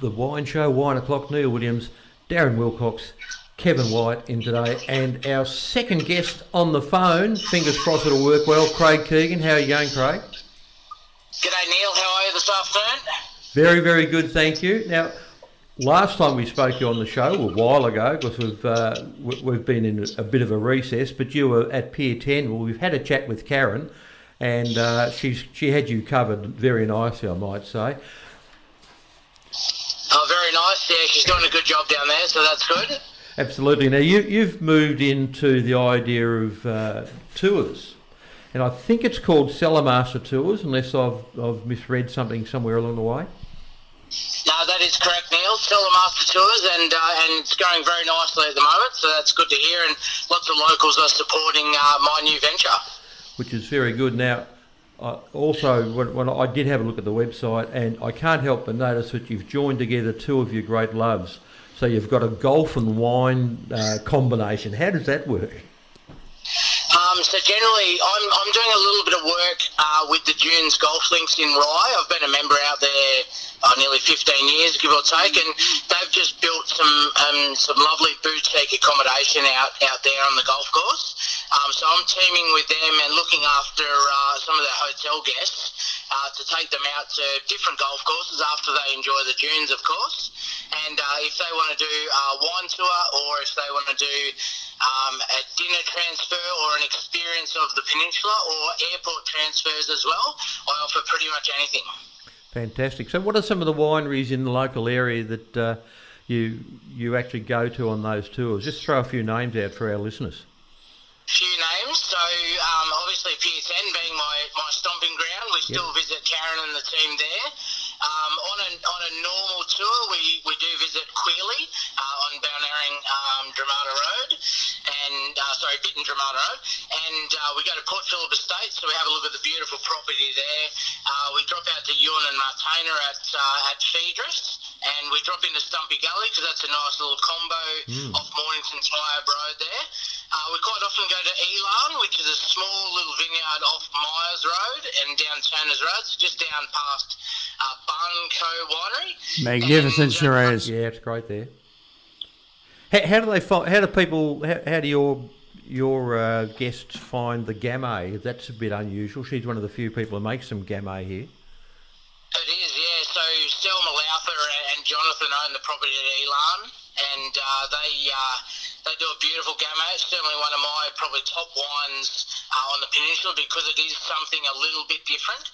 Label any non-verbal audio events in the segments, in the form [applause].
the Wine Show, Wine O'Clock, Neil Williams, Darren Wilcox, Kevin White in today, and our second guest on the phone, fingers crossed it'll work well, Craig Keegan. How are you going, Craig? G'day, Neil. How are you this afternoon? Very, very good, thank you. Now, last time we spoke to you on the show, a while ago, because we've uh, we've been in a bit of a recess, but you were at Pier 10. Well, we've had a chat with Karen, and uh, she's she had you covered very nicely, I might say. Yeah, she's doing a good job down there, so that's good. Absolutely. Now, you, you've moved into the idea of uh, tours, and I think it's called Cellarmaster Tours, unless I've, I've misread something somewhere along the way. No, that is correct, Neil. Cellarmaster Tours, and uh, and it's going very nicely at the moment, so that's good to hear. And lots of locals are supporting uh, my new venture, which is very good. Now, Also, when, when, I did have a look at the website, and I can't help but notice that you've joined together two of your great loves. So you've got a golf and wine uh, combination. How does that work? Um, so generally, I'm, I'm doing a little bit of work uh, with the Dunes Golf Links in Rye. I've been a member out there uh, nearly 15 years, give or take, and they've just built some um, some lovely boutique accommodation out, out there on the golf course. Um, so I'm teaming with them and looking after uh, some of their hotel guests uh, to take them out to different golf courses after they enjoy the dunes, of course. And uh, if they want to do a wine tour or if they want to do um, a dinner transfer or an experience of the peninsula or airport transfers as well. I offer pretty much anything. Fantastic. So, what are some of the wineries in the local area that uh, you you actually go to on those tours? Just throw a few names out for our listeners. Few names. So, um, obviously, 10 being my, my stomping ground, we still yep. visit Karen and the team there. Um, on a on a normal tour, we, we do visit Quealy uh, on Balnarring um, Dromana Road, and uh, sorry, Bittern Dromana Road, and uh, we go to Port Phillip Estate, so we have a look at the beautiful property there. Uh, we drop out to Ewan and Martina at uh, at Phaedrus, and we drop into Stumpy Gully because that's a nice little combo mm. off Mornington Tyabb Road there. Uh, we quite often go to Elan, which is a small little vineyard off Myers Road and down Turners Road, so just down past uh, Barnco Winery. Magnificent and, sure is. Yeah, it's great there. How, how do they find? How do people? How, how do your your uh, guests find the Gamay? That's a bit unusual. She's one of the few people who makes some Gamay here. It is, yeah. So Selma Lowther and Jonathan own the property at Elan, and uh, they uh, they do a beautiful Gamay. It's certainly one of my probably top wines uh, on the peninsula because it is something a little bit different.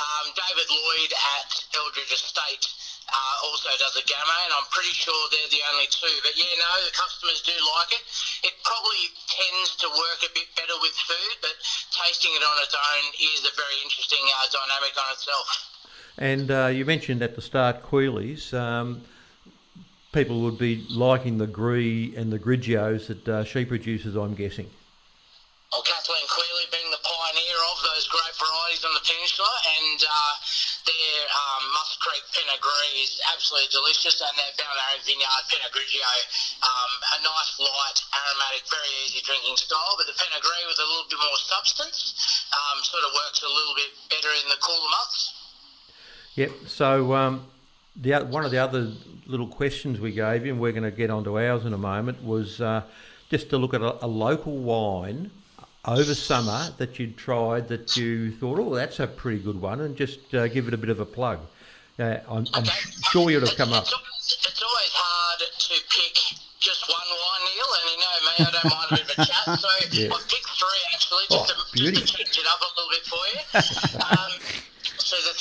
Um, David Lloyd at Eldridge Estate uh, also does a Gamay, and I'm pretty sure they're the only two. But yeah, no, the customers do like it. It probably tends to work a bit better with food, but tasting it on its own is a very interesting uh, dynamic on itself. And uh, you mentioned at the start Quealy's. Um, people would be liking the Gris and the Grigios that uh, she produces, I'm guessing. Well, Kathleen Quealy being the pioneer of those great varieties on the peninsula, and uh, their um, Musk Creek Pinot Gris is absolutely delicious, and their Balnarring Vineyard Pinot Grigio, um, a nice, light, aromatic, very easy drinking style, but the Pinot Gris with a little bit more substance um, sort of works a little bit better in the cooler months. Yep, so um, the one of the other little questions we gave you, and we're going to get onto ours in a moment, was uh, just to look at a, a local wine over summer that you'd tried that you thought, oh, that's a pretty good one, and just uh, give it a bit of a plug? Uh, I'm, I'm sure you'd have come up. It's always hard to pick just one wine, Neil, and you know me, I don't mind a bit of a chat, so [laughs] yeah. I've picked three actually, just, oh, to, just to change it up a little bit for you. [laughs] um,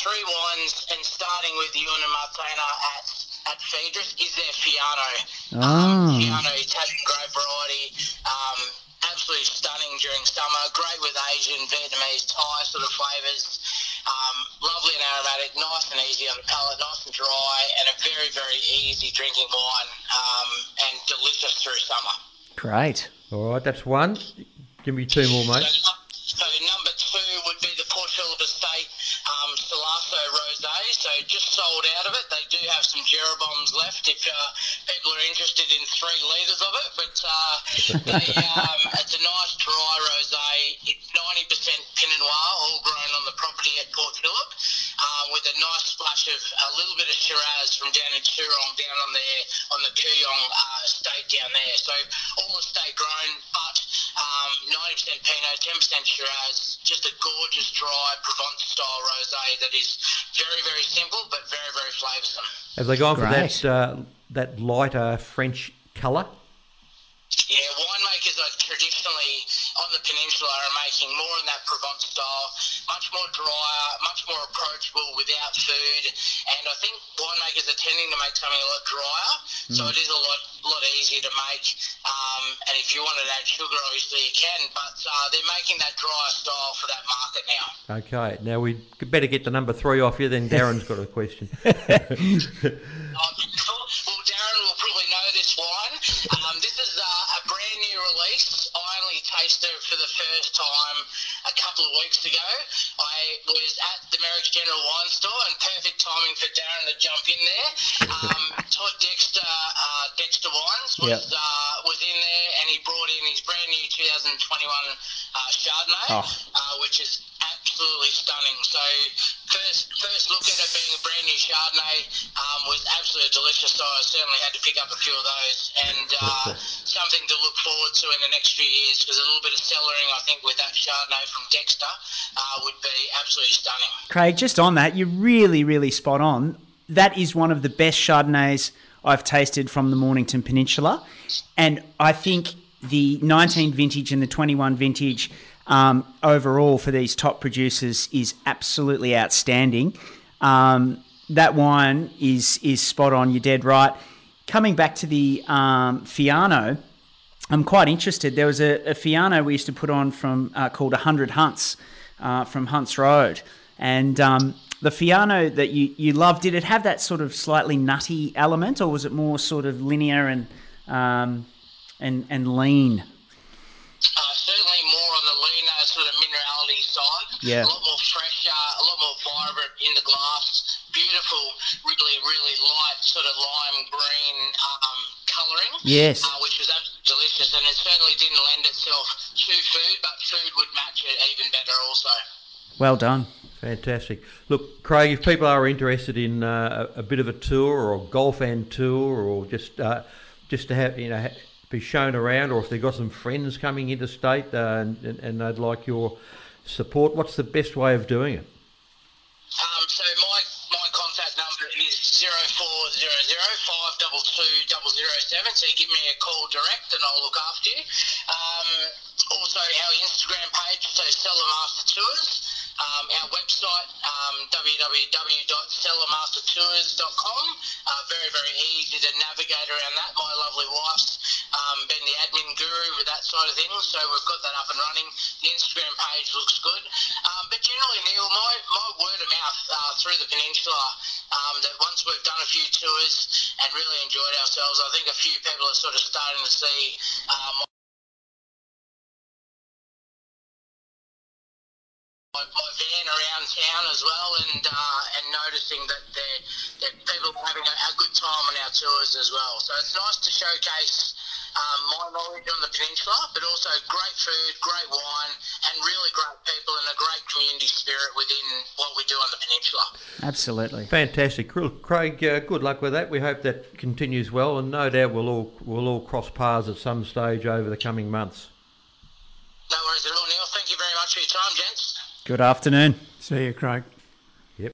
three wines, and starting with Ewan and Martaina at at Phaedrus, is their Fiano. Oh. Um, Fiano Italian grape variety. Um, absolutely stunning during summer. Great with Asian, Vietnamese, Thai sort of flavours. Um, lovely and aromatic, nice and easy on the palate, nice and dry, and a very, very easy drinking wine, um, and delicious through summer. Great. All right, that's one. Give me two more, mate. So, so number Just sold out of it. They do have some Jeroboams left if uh, people are interested in three litres of it. But uh, [laughs] they, um, it's a nice dry rosé. It's 90% Pinot Noir, all grown on the property at Port Phillip. um, with a nice splash of a little bit of Shiraz from down in Tuerong, down on the on the Kooyong uh, estate down there. So all estate grown, but um, 90% Pinot, 10% Shiraz. Just a gorgeous dry Provence style rosé that is very very simple but very very flavoursome. Have they gone for Great. that uh, that lighter French colour? Yeah, winemakers are traditionally on the peninsula are making more in that Provence style, much more drier, much more approachable without food, and I think winemakers are tending to make something a lot drier, so it is a lot lot easier to make. Um, and if you wanted to add sugar, obviously you can, but uh, they're making that drier style for that market now. Okay, now we better get the number three off you. Then Darren's got a question. Beautiful. [laughs] Well, Darren will probably know this wine. Um, this is uh, a brand new release. Tasted it for the first time a couple of weeks ago. I was at the Merricks General Wine Store, and perfect timing for Darren to jump in there. Um, [laughs] Todd Dexter, uh, Dexter Wines was Yep. uh, was in there, and he brought in his brand new 2021 uh, Chardonnay, Oh. uh, which is absolutely stunning. So first first look at it being a brand new Chardonnay um, was absolutely delicious. So I certainly had to pick up a few of those and uh, [laughs] something to look forward to in the next few years because a little bit of cellaring I think with that Chardonnay from Dexter uh, would be absolutely stunning. Craig, just on that, you're really, really spot on. That is one of the best Chardonnays I've tasted from the Mornington Peninsula. And I think the 19 vintage and the 21 vintage um, overall for these top producers is absolutely outstanding. Um, that wine is, is spot on. You're dead right. Coming back to the um, Fiano, I'm quite interested. There was a, a Fiano we used to put on from uh, called 100 Hunts uh, from Hunts Road. And um, the Fiano that you, you love, did it have that sort of slightly nutty element or was it more sort of linear and, um, and, and lean? Uh, certainly more on the leaner sort of minerality side. Yeah. A lot more fresher, a lot more vibrant in the glass. Beautiful, really, really light sort of lime green um, colouring. Yes. Uh, which was absolutely delicious, and it certainly didn't lend itself to food, but food would match it even better also. Well done. Fantastic. Look, Craig, if people are interested in uh, a, a bit of a tour or a golf and tour, or just uh, just to have you know be shown around, or if they've got some friends coming interstate uh, and, and, and they'd like your support, what's the best way of doing it? Um, so my my contact number is zero four zero zero five double two double zero seven. So you give me a call direct, and I'll look after you. Um, also, our Instagram page, so Cellarmaster Tours. Um, our website, um, www.cellarmastertours.com. Uh, very, very easy to navigate around that. My lovely wife's um, been the admin guru with that side of things, so we've got that up and running. The Instagram page looks good. Um, but generally, Neil, my, my word of mouth uh, through the peninsula, um, that once we've done a few tours and really enjoyed ourselves, I think a few people are sort of starting to see my, my van around town as well, and uh, and noticing that they're, that people are having a, a good time on our tours as well. So it's nice to showcase um, my knowledge on the peninsula, but also great food, great wine, and really great people and a great community spirit within what we do on the peninsula. Absolutely. Fantastic, Cool. Craig. Uh, good luck with that. We hope that continues well, and no doubt we'll all we'll all cross paths at some stage over the coming months. No worries at all, Neil. Thank you very much for your time, gents. Good afternoon. See you, Craig.